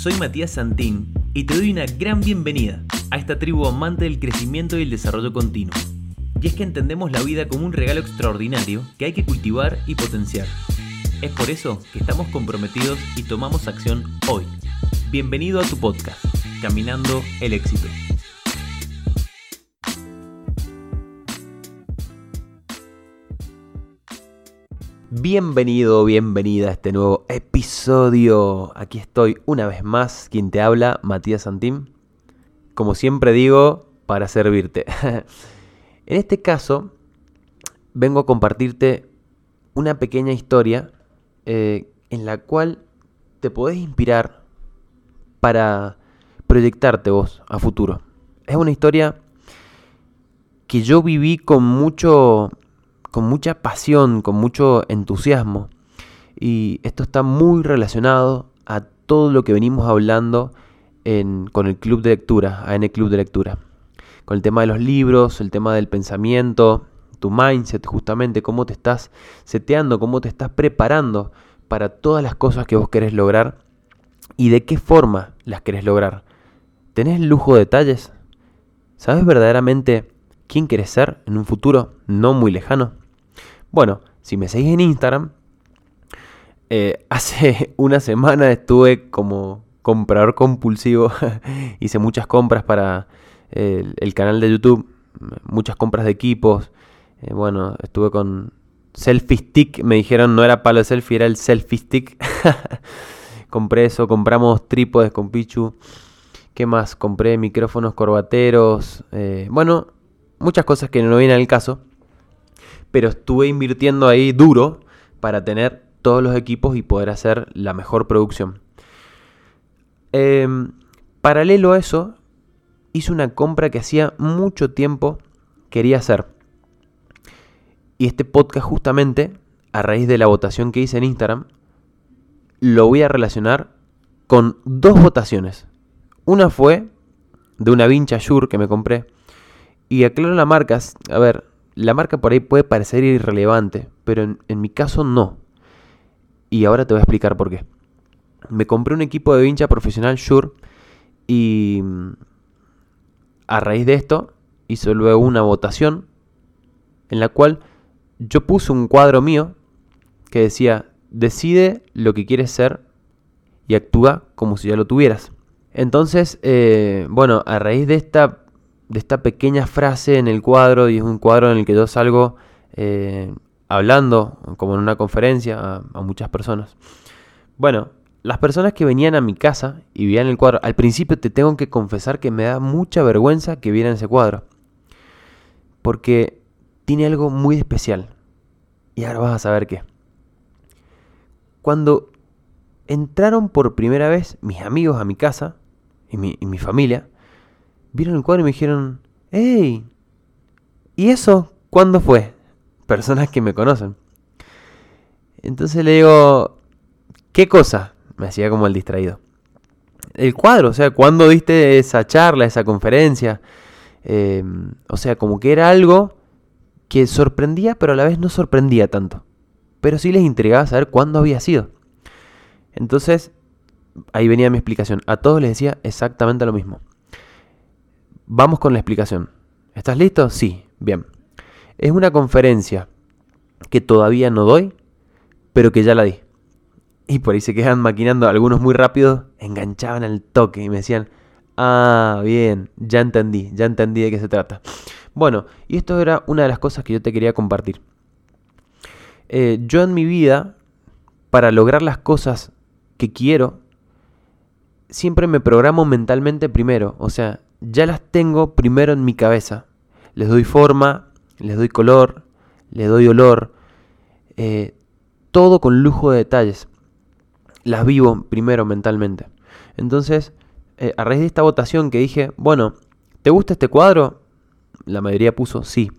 soy Matías Santín y te doy una gran bienvenida a esta tribu amante del crecimiento y el desarrollo continuo. Y es que entendemos la vida como un regalo extraordinario que hay que cultivar y potenciar. Es por eso que estamos comprometidos y tomamos acción hoy. Bienvenido a tu podcast, Caminando el éxito. Bienvenido, bienvenida a este nuevo episodio. Aquí estoy una vez más, quien te habla, Matías Santín. Como siempre digo, para servirte. en este caso, vengo a compartirte una pequeña historia eh, en la cual te podés inspirar para proyectarte vos a futuro. Es una historia que yo viví con mucho con mucha pasión, con mucho entusiasmo. Y esto está muy relacionado a todo lo que venimos hablando con el club de lectura, AN Club de Lectura. Con el tema de los libros, el tema del pensamiento, tu mindset, justamente, cómo te estás seteando, cómo te estás preparando para todas las cosas que vos querés lograr y de qué forma las querés lograr. ¿Tenés lujo de detalles? ¿Sabes verdaderamente quién querés ser en un futuro no muy lejano? Bueno, si me seguís en Instagram, eh, hace una semana estuve como comprador compulsivo, hice muchas compras para el, canal de YouTube, muchas compras de equipos, eh, bueno, estuve con selfie stick, me dijeron no era palo de selfie, era el selfie stick. Compré eso, compramos trípodes con Pichu. ¿Qué más? Compré micrófonos corbateros. Eh, bueno, muchas cosas que no vienen al caso pero estuve invirtiendo ahí duro para tener todos los equipos y poder hacer la mejor producción. Em, paralelo a eso, hice una compra que hacía mucho tiempo quería hacer. Y este podcast justamente, a raíz de la votación que hice en Instagram, lo voy a relacionar con dos votaciones. Una fue de una vincha Shure que me compré. Y aclaro la marca, a ver, la marca por ahí puede parecer irrelevante, pero en, mi caso no. Y ahora te voy a explicar por qué. Me compré un equipo de vincha profesional Shure y mm, a raíz de esto hice luego una votación en la cual yo puse un cuadro mío que decía, decide lo que quieres ser y actúa como si ya lo tuvieras. Entonces, eh, bueno, a raíz de esta de esta pequeña frase en el cuadro, y es un cuadro en el que yo salgo eh, hablando, como en una conferencia, a, muchas personas. Bueno, las personas que venían a mi casa y veían el cuadro, al principio te tengo que confesar que me da mucha vergüenza que vieran ese cuadro. Porque tiene algo muy especial. Y ahora vas a saber qué. Cuando entraron por primera vez mis amigos a mi casa y mi, y mi familia, vieron el cuadro y me dijeron, hey, ¿y eso cuándo fue? Personas que me conocen. Entonces le digo, ¿qué cosa? Me hacía como el distraído. El cuadro, o sea, ¿cuándo diste esa charla, esa conferencia? Em, o sea, como que era algo que sorprendía, pero a la vez no sorprendía tanto. Pero sí les intrigaba saber cuándo había sido. Entonces, ahí venía mi explicación. A todos les decía exactamente lo mismo. Vamos con la explicación. ¿Estás listo? Sí, bien. Es una conferencia que todavía no doy, pero que ya la di. Y por ahí se quedan maquinando algunos muy rápidos, enganchaban al toque y me decían, ah, bien, ya entendí, ya entendí de qué se trata. Bueno, y esto era una de las cosas que yo te quería compartir. Eh, yo en mi vida, para lograr las cosas que quiero, siempre me programo mentalmente primero. O sea, ya las tengo primero en mi cabeza. Les doy forma, les doy color, les doy olor, eh, todo con lujo de detalles. Las vivo primero mentalmente. Entonces, eh, a raíz de esta votación que dije, bueno, ¿te gusta este cuadro? La mayoría puso sí.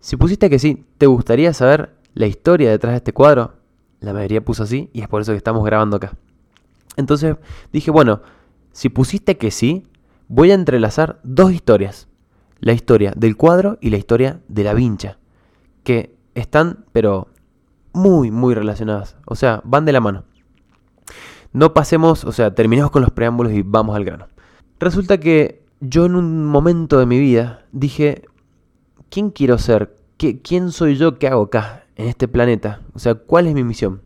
Si pusiste que sí, ¿te gustaría saber la historia detrás de este cuadro? La mayoría puso sí y es por eso que estamos grabando acá. Entonces dije, bueno, si pusiste que sí, voy a entrelazar dos historias. La historia del cuadro y la historia de la vincha. Que están, pero muy, muy relacionadas. O sea, van de la mano. no pasemos, o sea, terminemos con los preámbulos y vamos al grano. Resulta que yo en un momento de mi vida dije, ¿quién quiero ser? ¿Qué, ¿Quién soy yo? ¿Qué hago acá, en este planeta? O sea, ¿cuál es mi misión?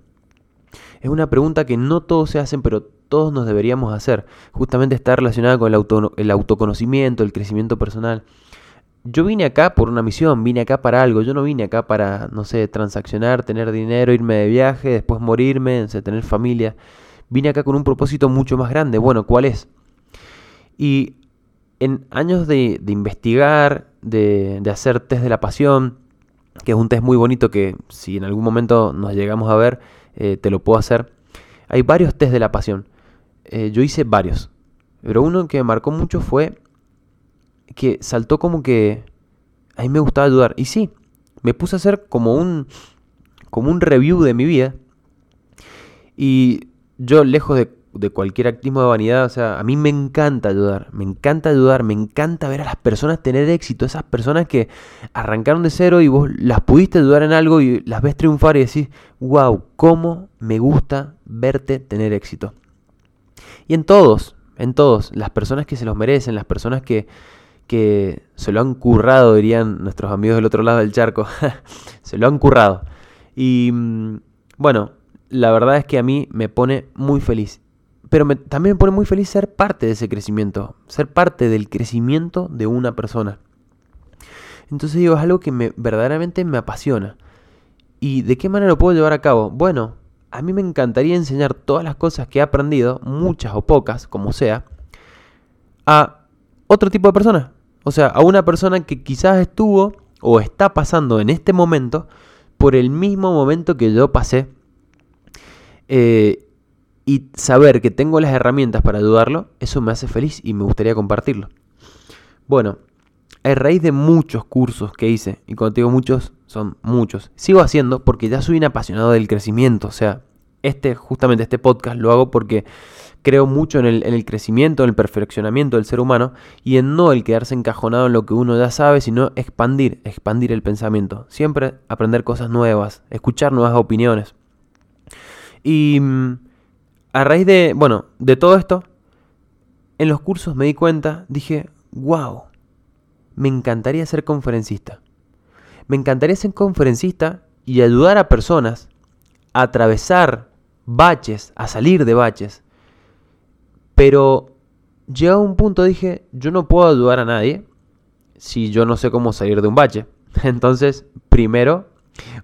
Es una pregunta que no todos se hacen, pero todos nos deberíamos hacer. Justamente está relacionada con el, autoconocimiento, el crecimiento personal. Yo vine acá por una misión, vine acá para algo. Yo no vine acá para, no sé, transaccionar, tener dinero, irme de viaje, después morirme, tener familia. Vine acá con un propósito mucho más grande. Bueno, ¿cuál es? Y en años de, investigar, de, hacer test de la pasión, que es un test muy bonito que si en algún momento nos llegamos a ver, eh, te lo puedo hacer. Hay varios test de la pasión. Eh, yo hice varios. Pero uno que me marcó mucho fue que saltó como que a mí me gustaba ayudar. Y sí, me puse a hacer como un, como un review de mi vida. Y yo, lejos de, cualquier actismo de vanidad, o sea, a mí me encanta ayudar. Me encanta ayudar, me encanta ver a las personas tener éxito. Esas personas que arrancaron de cero y vos las pudiste ayudar en algo y las ves triunfar y decís, wow, cómo me gusta verte tener éxito. Y en todos, en todos, las personas que se los merecen, las personas que que se lo han currado, dirían nuestros amigos del otro lado del charco. se lo han currado. Y mm, bueno, la verdad es que a mí me pone muy feliz. Pero también me pone muy feliz ser parte de ese crecimiento, ser parte del crecimiento de una persona. Entonces digo, es algo que me, verdaderamente me apasiona. ¿Y de qué manera lo puedo llevar a cabo? Bueno, a mí me encantaría enseñar todas las cosas que he aprendido, muchas o pocas, como sea, a otro tipo de persona. O sea, a una persona que quizás estuvo o está pasando en este momento por el mismo momento que yo pasé. Eh, y saber que tengo las herramientas para ayudarlo, eso me hace feliz y me gustaría compartirlo. Bueno, a raíz de muchos cursos que hice, y cuando digo muchos, son muchos, sigo haciendo porque ya soy un apasionado del crecimiento. O sea, este, justamente este podcast lo hago porque creo mucho en el, crecimiento, en el perfeccionamiento del ser humano y en no el quedarse encajonado en lo que uno ya sabe, sino expandir, expandir el pensamiento. Siempre aprender cosas nuevas, escuchar nuevas opiniones. Y mm, a raíz de, bueno, de todo esto, en los cursos me di cuenta, dije, wow, me encantaría ser conferencista. Me encantaría ser conferencista y ayudar a personas a atravesar baches, a salir de baches, pero llegado a un punto dije, yo no puedo ayudar a nadie si yo no sé cómo salir de un bache. Entonces, primero,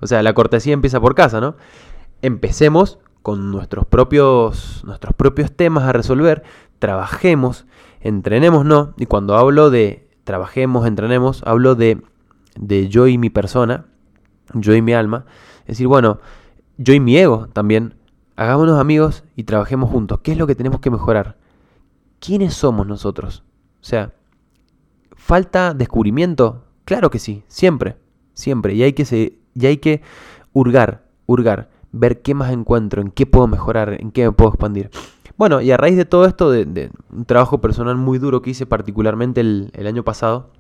o sea, la cortesía empieza por casa, ¿no? Empecemos con nuestros propios, nuestros propios temas a resolver, trabajemos, entrenemos, ¿no? Y cuando hablo de trabajemos, entrenemos, hablo de, de yo y mi persona, yo y mi alma. Es decir, bueno, yo y mi ego también Hagámonos amigos y trabajemos juntos. ¿Qué es lo que tenemos que mejorar? ¿Quiénes somos nosotros? O sea, ¿falta descubrimiento? Claro que sí, siempre, siempre. Y hay que, se, y hay que hurgar, hurgar, ver qué más encuentro, en qué puedo mejorar, en qué me puedo expandir. Bueno, y a raíz de todo esto, de, un trabajo personal muy duro que hice particularmente el, año pasado,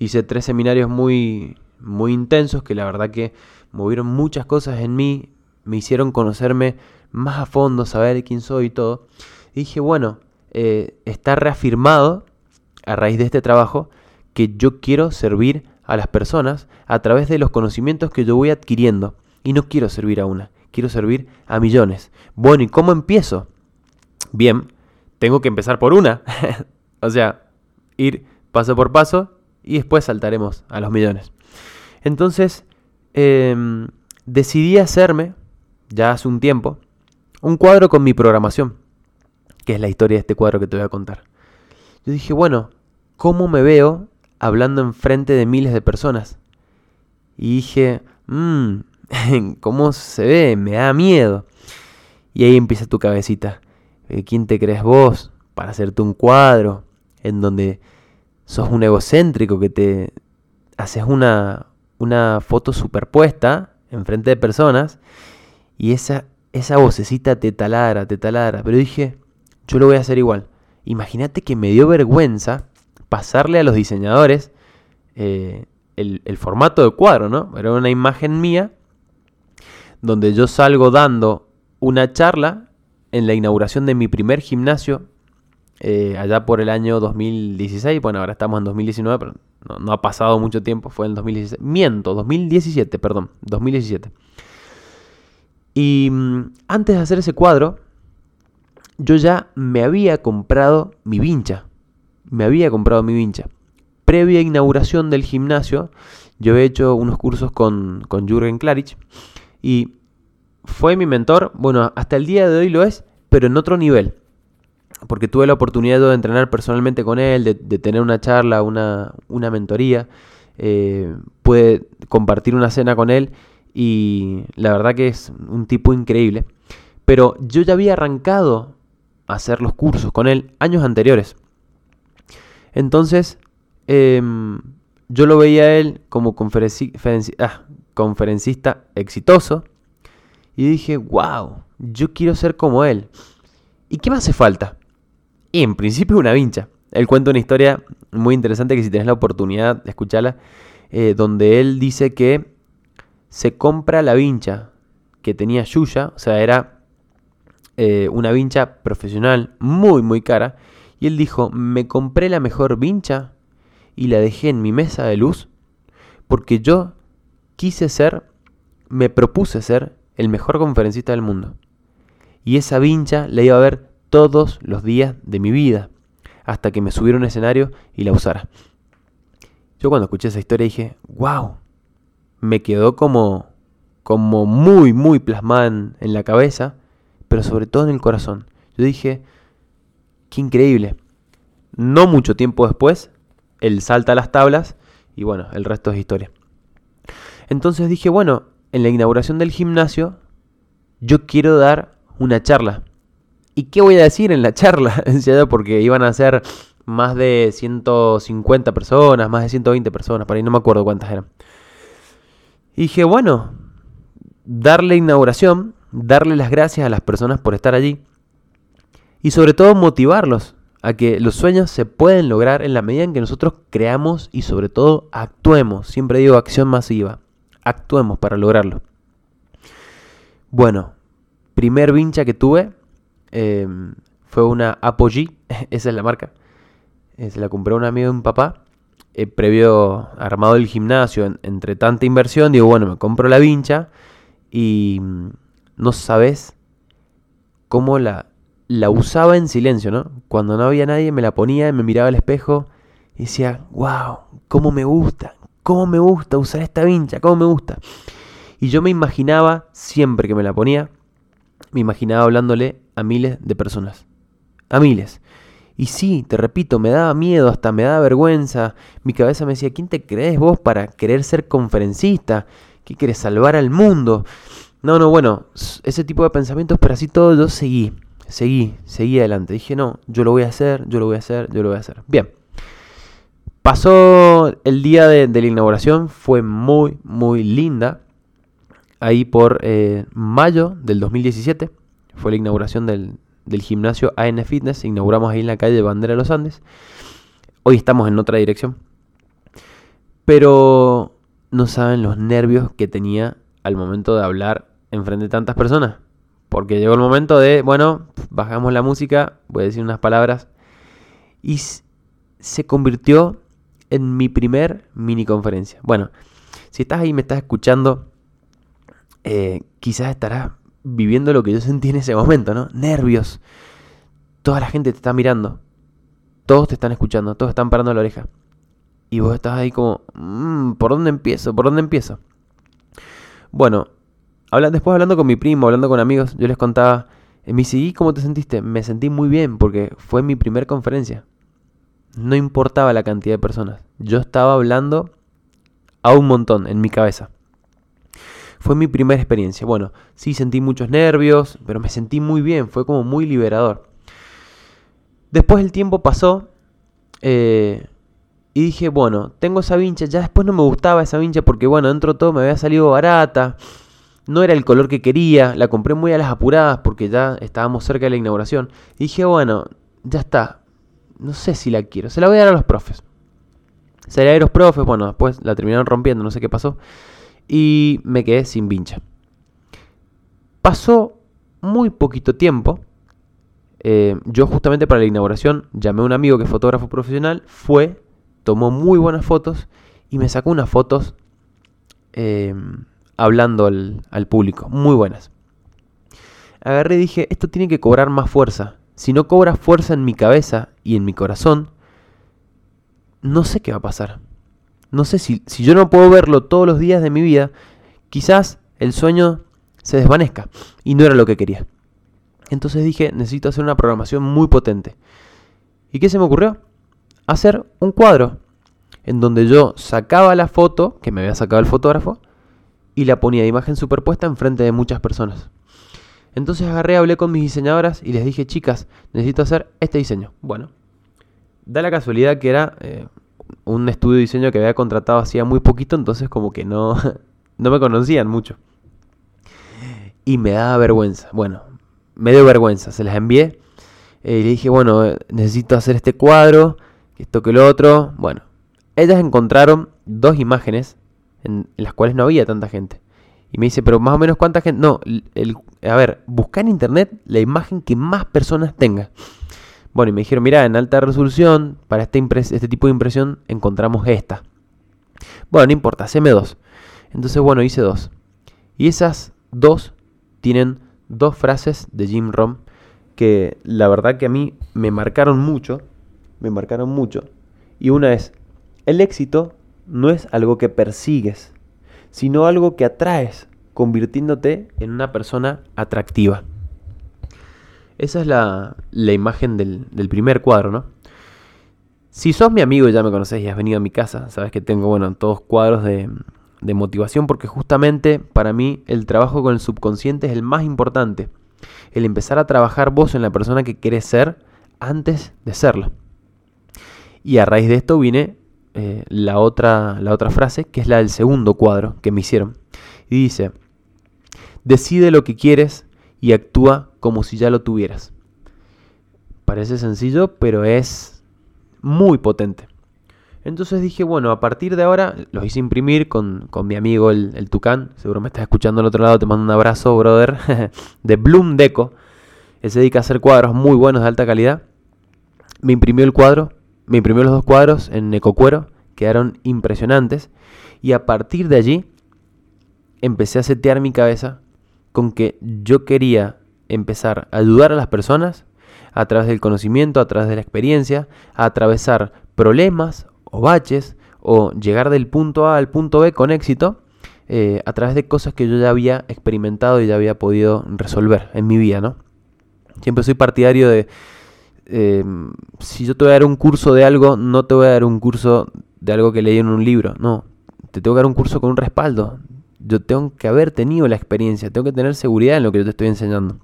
hice tres seminarios muy, muy intensos que la verdad que movieron muchas cosas en mí, me hicieron conocerme más a fondo, saber quién soy y todo. Y dije, bueno, eh, está reafirmado a raíz de este trabajo que yo quiero servir a las personas a través de los conocimientos que yo voy adquiriendo. Y no quiero servir a una, quiero servir a millones. Bueno, ¿y cómo empiezo? Bien, tengo que empezar por una. o sea, ir paso por paso y después saltaremos a los millones. Entonces, em, decidí hacerme ya hace un tiempo, un cuadro con mi programación, que es la historia de este cuadro que te voy a contar. Yo dije, bueno, ¿cómo me veo hablando enfrente de miles de personas? Y dije, mmm, ¿cómo se ve? Me da miedo. Y ahí empieza tu cabecita. Eh, ¿Quién te crees vos para hacerte un cuadro en donde sos un egocéntrico que te haces una, una foto superpuesta enfrente de personas y esa, esa vocecita te taladra, te taladra. Pero dije, yo lo voy a hacer igual. Imagínate que me dio vergüenza pasarle a los diseñadores eh, el, el, formato de cuadro, ¿no? Era una imagen mía donde yo salgo dando una charla en la inauguración de mi primer gimnasio, eh, allá por el año 2016. Bueno, ahora estamos en 2019, pero no, ha pasado mucho tiempo, fue en 2016. Miento, 2017, perdón, 2017. Y mm, antes de hacer ese cuadro, yo ya me había comprado mi vincha. Me había comprado mi vincha. Previa inauguración del gimnasio, yo he hecho unos cursos con, con Jürgen Klarich y fue mi mentor, bueno, hasta el día de hoy lo es, pero en otro nivel. Porque tuve la oportunidad de entrenar personalmente con él, de, tener una charla, una, una mentoría. Eh, pude compartir una cena con él y la verdad que es un tipo increíble. Pero yo ya había arrancado a hacer los cursos con él años anteriores. Entonces, em, yo lo veía a él como ah, conferencista exitoso y dije, wow, yo quiero ser como él. ¿Y qué me hace falta? Y en principio una vincha. Él cuenta una historia muy interesante que si tenés la oportunidad de escucharla, eh, donde él dice que se compra la vincha que tenía Yuya, o sea, era eh, una vincha profesional muy, muy cara, y él dijo, me compré la mejor vincha y la dejé en mi mesa de luz porque yo quise ser, me propuse ser el mejor conferencista del mundo. Y esa vincha la iba a ver todos los días de mi vida, hasta que me subiera un escenario y la usara. Yo cuando escuché esa historia dije, wow, me quedó como, como muy, muy plasmada en, en la cabeza, pero sobre todo en el corazón. Yo dije, qué increíble. No mucho tiempo después, él salta a las tablas y bueno, el resto es historia. Entonces dije, bueno, en la inauguración del gimnasio, yo quiero dar una charla. ¿Y qué voy a decir en la charla? Porque iban a ser más de 150 personas, más de 120 personas, por ahí no me acuerdo cuántas eran. Y dije, bueno, darle inauguración, darle las gracias a las personas por estar allí y sobre todo motivarlos a que los sueños se pueden lograr en la medida en que nosotros creamos y sobre todo actuemos. Siempre digo acción masiva. Actuemos para lograrlo. Bueno, primer vincha que tuve em, fue una Apogee, esa es la marca. Eh, se la compré a un amigo de un papá. Eh, previo armado el gimnasio, entre tanta inversión, digo, bueno, me compro la vincha y mm, no sabes cómo la, la usaba en silencio, ¿no? Cuando no había nadie me la ponía y me miraba al espejo y decía, wow, cómo me gusta, cómo me gusta usar esta vincha, cómo me gusta. Y yo me imaginaba, siempre que me la ponía, me imaginaba hablándole a miles de personas. A miles. Y sí, te repito, me daba miedo, hasta me daba vergüenza. Mi cabeza me decía, ¿quién te crees vos para querer ser conferencista? ¿Qué quieres salvar al mundo? No, no, bueno, ese tipo de pensamientos, pero así todo yo seguí seguí, seguí adelante. Dije, no, yo lo voy a hacer, yo lo voy a hacer, yo lo voy a hacer. Bien. Pasó el día de, la inauguración, fue muy, muy linda. Ahí por eh, mayo del 2017 fue la inauguración del, gimnasio AN Fitness. Inauguramos ahí en la calle Bandera de los Andes. Hoy estamos en otra dirección. Pero no saben los nervios que tenía al momento de hablar enfrente de tantas personas. Porque llegó el momento de, bueno, bajamos la música, voy a decir unas palabras. Y se convirtió en mi primer mini conferencia. Bueno, si estás ahí y me estás escuchando, eh, quizás estarás viviendo lo que yo sentí en ese momento, ¿no? Nervios. Toda la gente te está mirando. Todos te están escuchando, todos están parando la oreja. Y vos estás ahí como, mm, ¿por dónde empiezo? ¿Por dónde empiezo? Bueno, después hablando con mi primo, hablando con amigos, yo les contaba, en mi CI, ¿cómo te sentiste? Me sentí muy bien porque fue mi primera conferencia. No importaba la cantidad de personas. Yo estaba hablando a un montón en mi cabeza. Fue mi primera experiencia. Bueno, sí sentí muchos nervios, pero me sentí muy bien. Fue como muy liberador. Después el tiempo pasó eh, y dije, bueno, tengo esa vincha. Ya después no me gustaba esa vincha porque, bueno, dentro de todo me había salido barata. No era el color que quería, la compré muy a las apuradas porque ya estábamos cerca de la inauguración. Y dije, bueno, ya está. No sé si la quiero. Se la voy a dar a los profes. Se la di a los profes, bueno, después la terminaron rompiendo, no sé qué pasó. Y me quedé sin vincha. Pasó muy poquito tiempo eh, yo justamente para la inauguración llamé a un amigo que es fotógrafo profesional, fue, tomó muy buenas fotos y me sacó unas fotos eh, hablando al, al público, muy buenas. Agarré y dije, esto tiene que cobrar más fuerza. Si no cobra fuerza en mi cabeza y en mi corazón, no sé qué va a pasar. No sé si, si yo no puedo verlo todos los días de mi vida, quizás el sueño se desvanezca. Y no era lo que quería. Entonces dije, necesito hacer una programación muy potente. ¿Y qué se me ocurrió? Hacer un cuadro en donde yo sacaba la foto que me había sacado el fotógrafo y la ponía de imagen superpuesta enfrente de muchas personas. Entonces agarré, hablé con mis diseñadoras y les dije, chicas, necesito hacer este diseño. Bueno, da la casualidad que era eh, un estudio de diseño que había contratado hacía muy poquito, entonces como que no, no me conocían mucho. Y me daba vergüenza. Bueno, me dio vergüenza, se las envié. Eh, y le dije, bueno, necesito hacer este cuadro, esto que lo otro. Bueno, ellas encontraron dos imágenes en, las cuales no había tanta gente. Y me dice, pero más o menos cuánta gente... No, el, a ver, busca en internet la imagen que más personas tenga. Bueno, y me dijeron, mira, en alta resolución, para este, este tipo de impresión encontramos esta. Bueno, no importa, haceme dos. Entonces, bueno, hice dos. Y esas dos tienen dos frases de Jim Rom que la verdad que a mí me marcaron mucho. Me marcaron mucho. Y una es, el éxito no es algo que persigues, sino algo que atraes, convirtiéndote en una persona atractiva. Esa es la, imagen del, primer cuadro, ¿no? Si sos mi amigo y ya me conoces y has venido a mi casa, sabes que tengo, bueno, todos cuadros de, de motivación porque justamente para mí el trabajo con el subconsciente es el más importante. El empezar a trabajar vos en la persona que querés ser antes de serlo. Y a raíz de esto viene eh, la, otra, la otra frase, que es la del segundo cuadro que me hicieron. Y dice, decide lo que quieres y actúa como si ya lo tuvieras. Parece sencillo, pero es muy potente. Entonces dije, bueno, a partir de ahora los hice imprimir con, mi amigo el, el, Tucán. Seguro me estás escuchando al otro lado, te mando un abrazo, brother. de Bloom Deco. Él se dedica a hacer cuadros muy buenos de alta calidad. Me imprimió el cuadro, me imprimió los dos cuadros en ecocuero, quedaron impresionantes. Y a partir de allí empecé a setear mi cabeza con que yo quería empezar a ayudar a las personas a través del conocimiento, a través de la experiencia, a atravesar problemas o baches o llegar del punto A al punto B con éxito eh, a través de cosas que yo ya había experimentado y ya había podido resolver en mi vida, ¿no? Siempre soy partidario de, eh, si yo te voy a dar un curso de algo, no te voy a dar un curso de algo que leí en un libro, no, te tengo que dar un curso con un respaldo, yo tengo que haber tenido la experiencia, tengo que tener seguridad en lo que yo te estoy enseñando.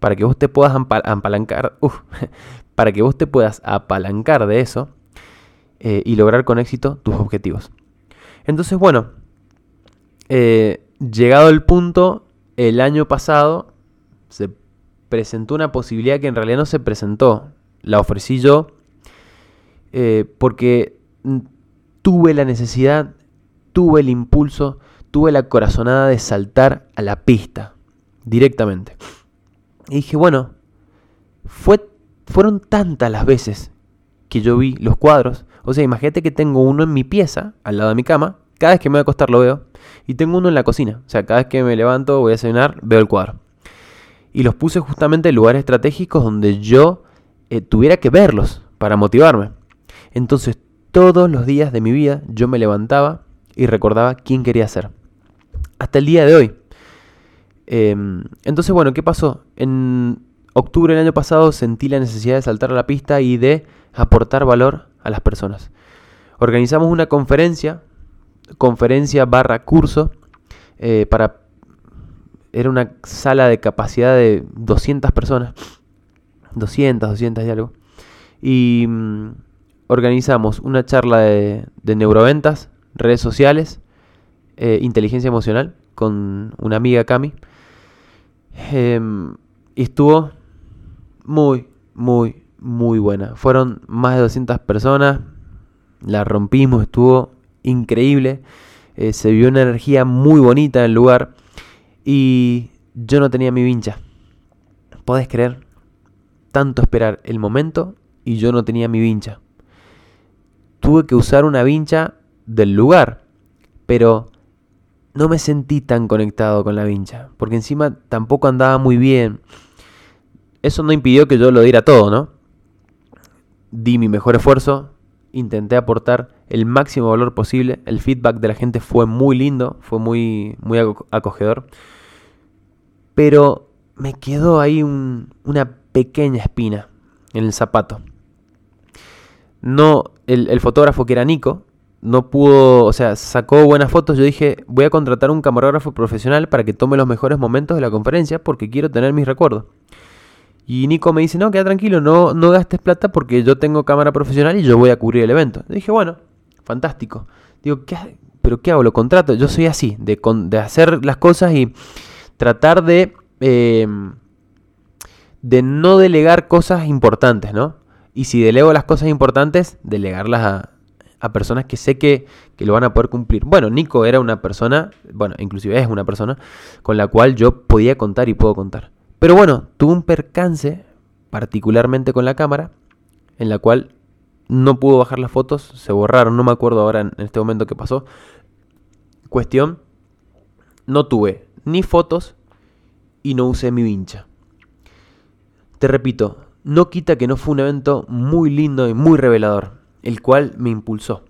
Para que vos te puedas apalancar, para que vos te puedas apalancar de eso eh, y lograr con éxito tus objetivos. Entonces, bueno, eh, llegado el punto, el año pasado se presentó una posibilidad que en realidad no se presentó. La ofrecí yo eh, porque tuve la necesidad, tuve el impulso tuve la corazonada de saltar a la pista directamente. Y dije, bueno, fue, fueron tantas las veces que yo vi los cuadros. O sea, imagínate que tengo uno en mi pieza, al lado de mi cama. Cada vez que me voy a acostar lo veo. Y tengo uno en la cocina. O sea, cada vez que me levanto, voy a desayunar, veo el cuadro. Y los puse justamente en lugares estratégicos donde yo eh, tuviera que verlos para motivarme. Entonces, todos los días de mi vida yo me levantaba y recordaba quién quería ser hasta el día de hoy. Em, entonces, bueno, ¿qué pasó? En octubre del año pasado sentí la necesidad de saltar a la pista y de aportar valor a las personas. Organizamos una conferencia, conferencia barra curso, eh, para... Era una sala de capacidad de 200 personas. 200, 200 y algo. Y mm, organizamos una charla de, neuroventas, redes sociales, eh, inteligencia emocional con una amiga Cami. Em, y estuvo muy, muy, muy buena. Fueron más de 200 personas. La rompimos, estuvo increíble. Eh, se vio una energía muy bonita en el lugar. Y yo no tenía mi vincha. ¿Podés creer? Tanto esperar el momento y yo no tenía mi vincha. Tuve que usar una vincha del lugar, pero no me sentí tan conectado con la vincha, porque encima tampoco andaba muy bien. Eso no impidió que yo lo diera todo, ¿no? Di mi mejor esfuerzo, intenté aportar el máximo valor posible. El feedback de la gente fue muy lindo, fue muy, muy acogedor. Pero me quedó ahí una pequeña espina en el zapato. No, el, fotógrafo que era Nico, no pudo, o sea, sacó buenas fotos. Yo dije, voy a contratar un camarógrafo profesional para que tome los mejores momentos de la conferencia porque quiero tener mis recuerdos. Y Nico me dice, no, queda tranquilo, no, no gastes plata porque yo tengo cámara profesional y yo voy a cubrir el evento. dije, bueno, fantástico. Digo, ¿qué, ¿pero qué hago? ¿Lo contrato? Yo soy así, de, de hacer las cosas y tratar de, em, de no delegar cosas importantes, ¿no? Y si delego las cosas importantes, delegarlas a, personas que sé que, que, lo van a poder cumplir. Bueno, Nico era una persona, bueno, inclusive es una persona con la cual yo podía contar y puedo contar. Pero bueno, tuve un percance, particularmente con la cámara, en la cual no pudo bajar las fotos, se borraron, no me acuerdo ahora en este momento qué pasó. Cuestión, no tuve ni fotos y no usé mi vincha. Te repito, no quita que no fue un evento muy lindo y muy revelador, el cual me impulsó.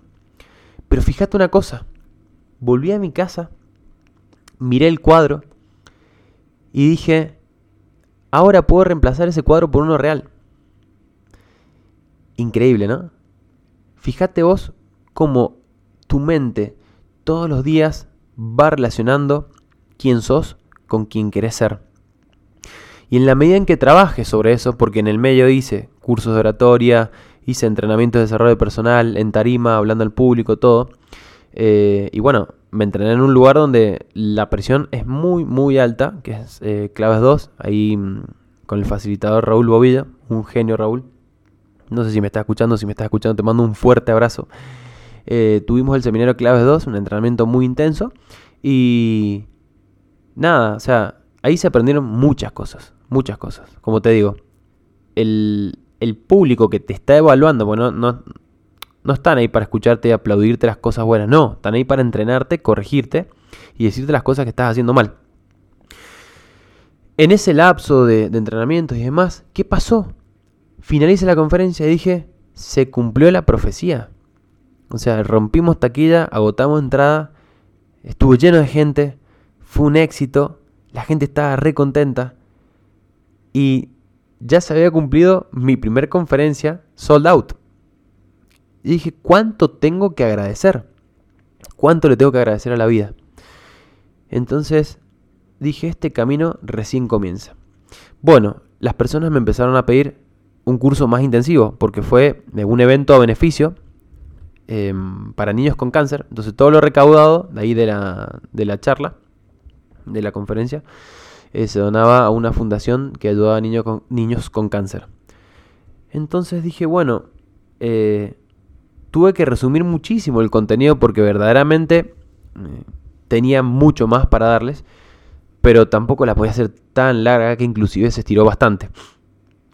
Pero fíjate una cosa, volví a mi casa, miré el cuadro y dije, Ahora puedo reemplazar ese cuadro por uno real. Increíble, ¿no? Fíjate vos cómo tu mente todos los días va relacionando quién sos con quién querés ser. Y en la medida en que trabajes sobre eso, porque en el medio hice cursos de oratoria, hice entrenamientos de desarrollo personal, en tarima, hablando al público, todo. Eh, y bueno, me entrené en un lugar donde la presión es muy, muy alta, que es eh, Claves 2, ahí mm, con el facilitador Raúl Bobilla, un genio Raúl. No sé si me está escuchando, si me está escuchando te mando un fuerte abrazo. Eh, tuvimos el seminario Claves 2, un entrenamiento muy intenso y nada, o sea, ahí se aprendieron muchas cosas, muchas cosas. Como te digo, el, el público que te está evaluando, bueno, no, no están ahí para escucharte y aplaudirte las cosas buenas, no, están ahí para entrenarte, corregirte y decirte las cosas que estás haciendo mal. En ese lapso de, entrenamientos y demás, ¿qué pasó? Finalice la conferencia y dije, se cumplió la profecía. O sea, rompimos taquilla, agotamos entrada, estuvo lleno de gente, fue un éxito, la gente estaba re contenta y ya se había cumplido mi primer conferencia sold out. Y dije, ¿cuánto tengo que agradecer? ¿Cuánto le tengo que agradecer a la vida? Entonces dije, este camino recién comienza. Bueno, las personas me empezaron a pedir un curso más intensivo, porque fue un evento a beneficio em, para niños con cáncer. Entonces todo lo recaudado de ahí de la, de la charla, de la conferencia, eh, se donaba a una fundación que ayudaba a niños con, cáncer. Entonces dije, bueno, eh, tuve que resumir muchísimo el contenido porque verdaderamente eh, tenía mucho más para darles, pero tampoco la podía hacer tan larga que inclusive se estiró bastante.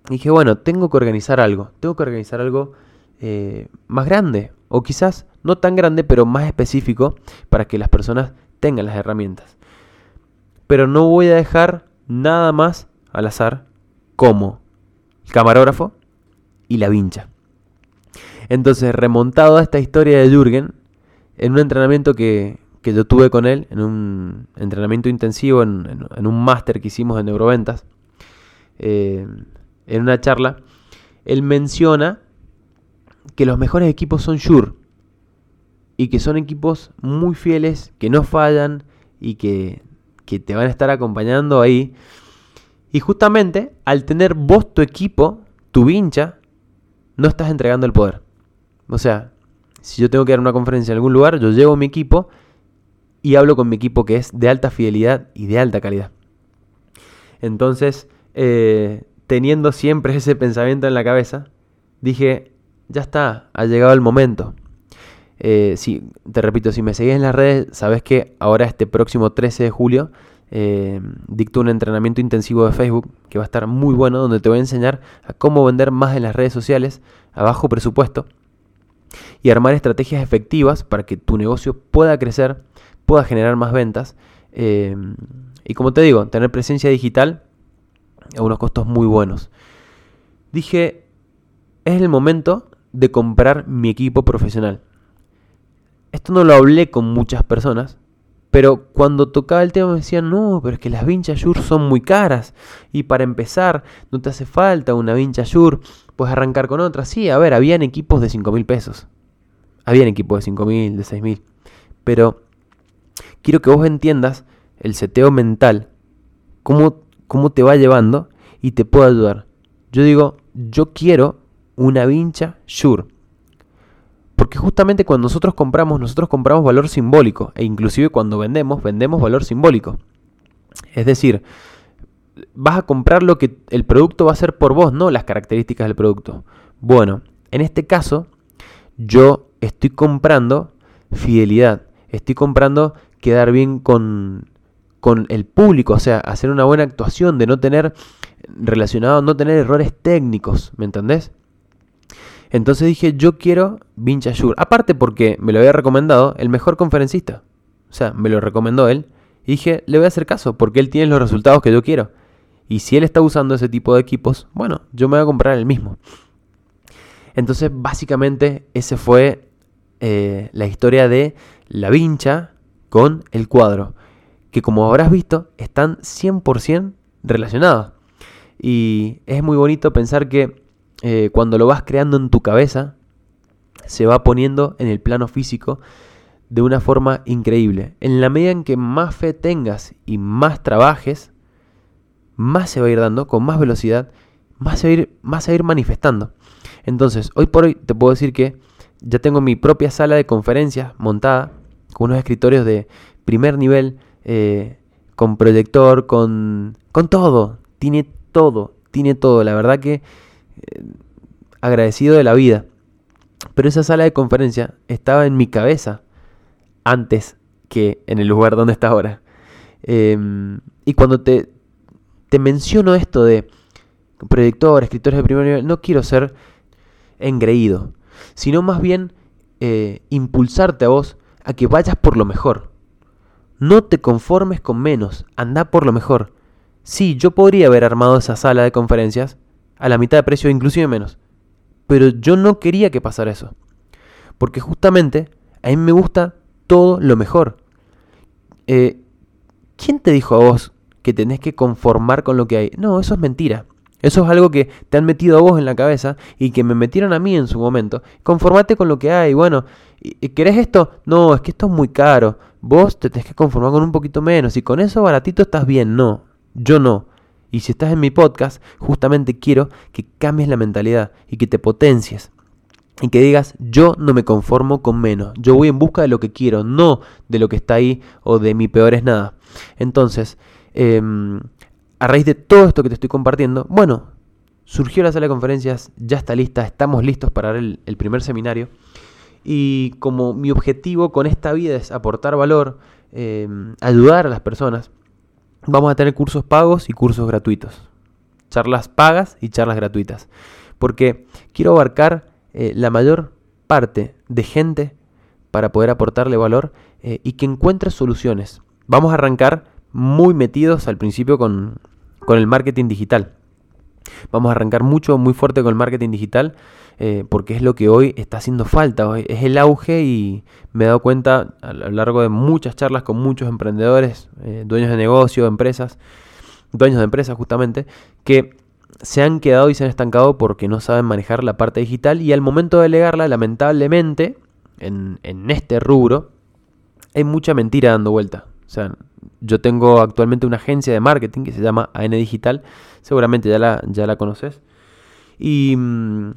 dije, bueno, tengo que organizar algo, tengo que organizar algo más grande, o quizás no tan grande, pero más específico para que las personas tengan las herramientas. Pero no voy a dejar nada más al azar como el camarógrafo y la vincha. Entonces, remontado a esta historia de Jürgen, en un entrenamiento que, yo tuve con él, en un entrenamiento intensivo, en, un máster que hicimos de neuroventas, eh, en una charla, él menciona que los mejores equipos son Shure y que son equipos muy fieles, que no fallan y que, que te van a estar acompañando ahí. Y justamente al tener vos tu equipo, tu vincha, no estás entregando el poder. O sea, si yo tengo que dar una conferencia en algún lugar, yo llevo mi equipo y hablo con mi equipo que es de alta fidelidad y de alta calidad. Entonces, eh, teniendo siempre ese pensamiento en la cabeza, dije, ya está, ha llegado el momento. Eh, si, te repito, si me seguís en las redes, sabes que ahora este próximo 13 de julio eh, dicto un entrenamiento intensivo de Facebook que va a estar muy bueno, donde te voy a enseñar a cómo vender más en las redes sociales a bajo presupuesto y armar estrategias efectivas para que tu negocio pueda crecer, pueda generar más ventas. Eh, y como te digo, tener presencia digital a unos costos muy buenos. Dije, es el momento de comprar mi equipo profesional. Esto no lo hablé con muchas personas, pero cuando tocaba el tema me decían, no, pero es que las vinchas Shure son muy caras. Y para empezar, no te hace falta una vincha Shure, puedes arrancar con otra. Sí, a ver, habían equipos de 5 mil pesos. Habían equipos de 5 mil, de 6 mil. Pero quiero que vos entiendas el seteo mental, cómo, cómo te va llevando y te puedo ayudar. Yo digo, yo quiero una vincha Shure. Porque justamente cuando nosotros compramos, nosotros compramos valor simbólico. E inclusive cuando vendemos, vendemos valor simbólico. Es decir, vas a comprar lo que el producto va a ser por vos, no las características del producto. Bueno, en este caso, yo estoy comprando fidelidad. Estoy comprando quedar bien con, con el público, o sea, hacer una buena actuación, de no tener relacionado, no tener errores técnicos, ¿me entendés? Entonces dije, yo quiero Vincha Shure. Aparte porque me lo había recomendado el mejor conferencista. O sea, me lo recomendó él. Y dije, le voy a hacer caso porque él tiene los resultados que yo quiero. Y si él está usando ese tipo de equipos, bueno, yo me voy a comprar el mismo. Entonces, básicamente, esa fue eh, la historia de la vincha con el cuadro. Que como habrás visto, están 100% relacionados. Y es muy bonito pensar que eh, cuando lo vas creando en tu cabeza, se va poniendo en el plano físico de una forma increíble. En la medida en que más fe tengas y más trabajes, más se va a ir dando, con más velocidad, más se va a ir, manifestando. Entonces, hoy por hoy te puedo decir que ya tengo mi propia sala de conferencias montada, con unos escritorios de primer nivel, eh, con proyector, con, con todo. Tiene todo, tiene todo. La verdad que agradecido de la vida. Pero esa sala de conferencia estaba en mi cabeza antes que en el lugar donde está ahora. Em, y cuando te, te menciono esto de proyector, escritores de primer nivel, no quiero ser engreído, sino más bien eh, impulsarte a vos a que vayas por lo mejor. No te conformes con menos, anda por lo mejor. Sí, yo podría haber armado esa sala de conferencias a la mitad de precio, inclusive menos. Pero yo no quería que pasara eso. Porque justamente a mí me gusta todo lo mejor. Eh, ¿Quién te dijo a vos que tenés que conformar con lo que hay? No, eso es mentira. Eso es algo que te han metido a vos en la cabeza y que me metieron a mí en su momento. Conformate con lo que hay. Bueno, ¿querés esto? No, es que esto es muy caro. Vos te tenés que conformar con un poquito menos. Y con eso baratito estás bien. No, yo no. Y si estás en mi podcast, justamente quiero que cambies la mentalidad y que te potencies. Y que digas, yo no me conformo con menos. Yo voy en busca de lo que quiero, no de lo que está ahí o de mi peor es nada. Entonces, em, a raíz de todo esto que te estoy compartiendo, bueno, surgió la sala de conferencias, ya está lista, estamos listos para el, el primer seminario. Y como mi objetivo con esta vida es aportar valor, em, ayudar a las personas, vamos a tener cursos pagos y cursos gratuitos. Charlas pagas y charlas gratuitas. Porque quiero abarcar eh, la mayor parte de gente para poder aportarle valor eh, y que encuentre soluciones. Vamos a arrancar muy metidos al principio con, con el marketing digital. Vamos a arrancar mucho, muy fuerte con el marketing digital, eh, porque es lo que hoy está haciendo falta. es el auge y me he dado cuenta a lo largo de muchas charlas con muchos emprendedores, eh, dueños de negocio, empresas, dueños de empresas justamente, que se han quedado y se han estancado porque no saben manejar la parte digital y al momento de delegarla, lamentablemente, en, en este rubro, hay mucha mentira dando vuelta. O sea, yo tengo actualmente una agencia de marketing que se llama AN Digital, seguramente ya la, ya la conoces. Y mm,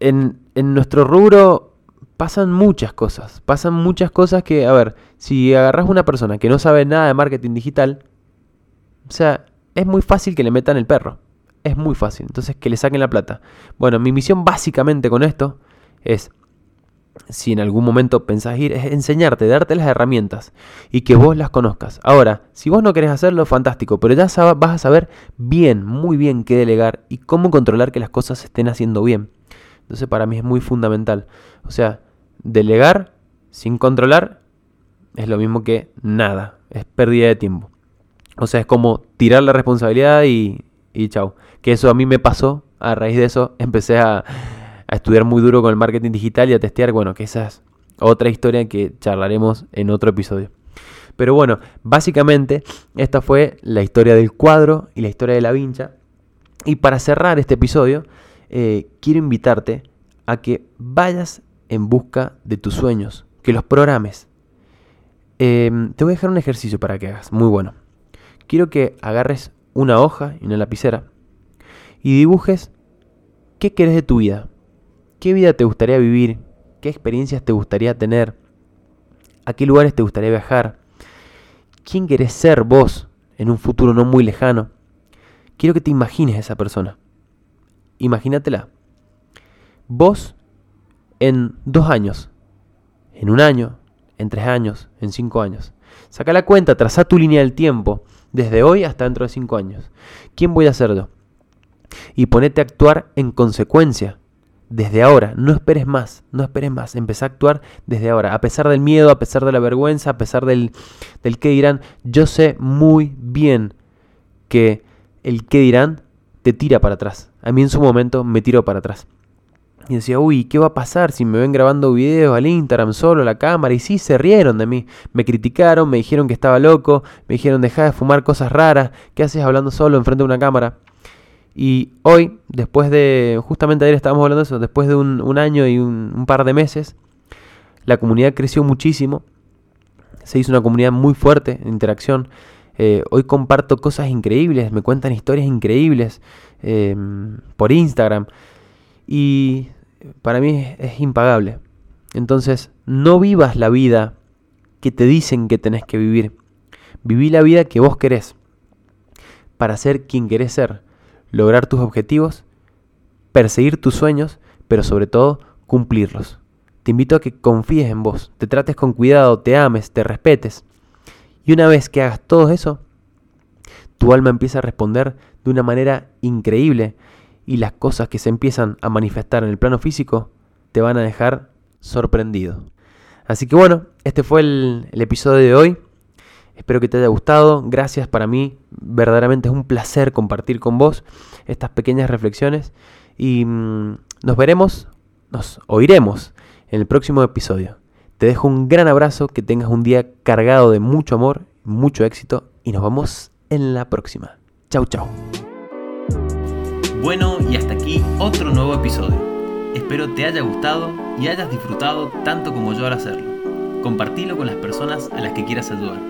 en, nuestro rubro pasan muchas cosas, pasan muchas cosas que, a ver, si agarras una persona que no sabe nada de marketing digital, o sea, es muy fácil que le metan el perro. Es muy fácil. Entonces, que le saquen la plata. Bueno, mi misión básicamente con esto es si en algún momento pensás ir, es enseñarte, darte las herramientas y que vos las conozcas. Ahora, si vos no querés hacerlo, fantástico, pero ya vas a saber bien, muy bien qué delegar y cómo controlar que las cosas se estén haciendo bien. Entonces para mí es muy fundamental. O sea, delegar sin controlar es lo mismo que nada, es pérdida de tiempo. O sea, es como tirar la responsabilidad y, y chao. Que eso a mí me pasó, a raíz de eso empecé a a estudiar muy duro con el marketing digital y a testear, bueno, que esa es otra historia que charlaremos en otro episodio. Pero bueno, básicamente esta fue la historia del cuadro y la historia de la vincha. Y para cerrar este episodio, eh, quiero invitarte a que vayas en busca de tus sueños, que los programes. Em, te voy a dejar un ejercicio para que hagas, muy bueno. Quiero que agarres una hoja y una lapicera y dibujes qué querés de tu vida. ¿Qué vida te gustaría vivir? ¿Qué experiencias te gustaría tener? ¿A qué lugares te gustaría viajar? ¿Quién querés ser vos en un futuro no muy lejano? Quiero que te imagines a esa persona. Imagínatela. Vos en dos años, en un año, en tres años, en cinco años. Saca la cuenta, traza tu línea del tiempo, desde hoy hasta dentro de cinco años. ¿Quién voy a ser yo? Y ponete a actuar en consecuencia desde ahora, no esperes más, no esperes más, empezá a actuar desde ahora, a pesar del miedo, a pesar de la vergüenza, a pesar del, del qué dirán, yo sé muy bien que el qué dirán te tira para atrás. A mí en su momento me tiró para atrás. Y decía, uy, ¿qué va a pasar si me ven grabando videos al Instagram solo, la cámara? Y sí, se rieron de mí. Me criticaron, me dijeron que estaba loco, me dijeron, deja de fumar cosas raras, ¿qué haces hablando solo enfrente de una cámara? Y hoy, después de, justamente ayer estábamos hablando de eso, después de un, año y un, par de meses, la comunidad creció muchísimo, se hizo una comunidad muy fuerte en interacción. Eh, hoy comparto cosas increíbles, me cuentan historias increíbles em, por Instagram y para mí es impagable. Entonces, no vivas la vida que te dicen que tenés que vivir. Viví la vida que vos querés para ser quien querés ser lograr tus objetivos, perseguir tus sueños, pero sobre todo cumplirlos. Te invito a que confíes en vos, te trates con cuidado, te ames, te respetes. Y una vez que hagas todo eso, tu alma empieza a responder de una manera increíble y las cosas que se empiezan a manifestar en el plano físico te van a dejar sorprendido. Así que bueno, este fue el, episodio de hoy. Espero que te haya gustado. Gracias para mí. Verdaderamente es un placer compartir con vos estas pequeñas reflexiones. Y mm, nos veremos, nos oiremos en el próximo episodio. Te dejo un gran abrazo, que tengas un día cargado de mucho amor, mucho éxito y nos vemos en la próxima. Chau, chau. Bueno, y hasta aquí otro nuevo episodio. Espero te haya gustado y hayas disfrutado tanto como yo al hacerlo. Compartilo con las personas a las que quieras ayudar.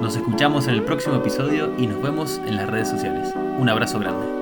Nos escuchamos en el próximo episodio y nos vemos en las redes sociales. Un abrazo grande.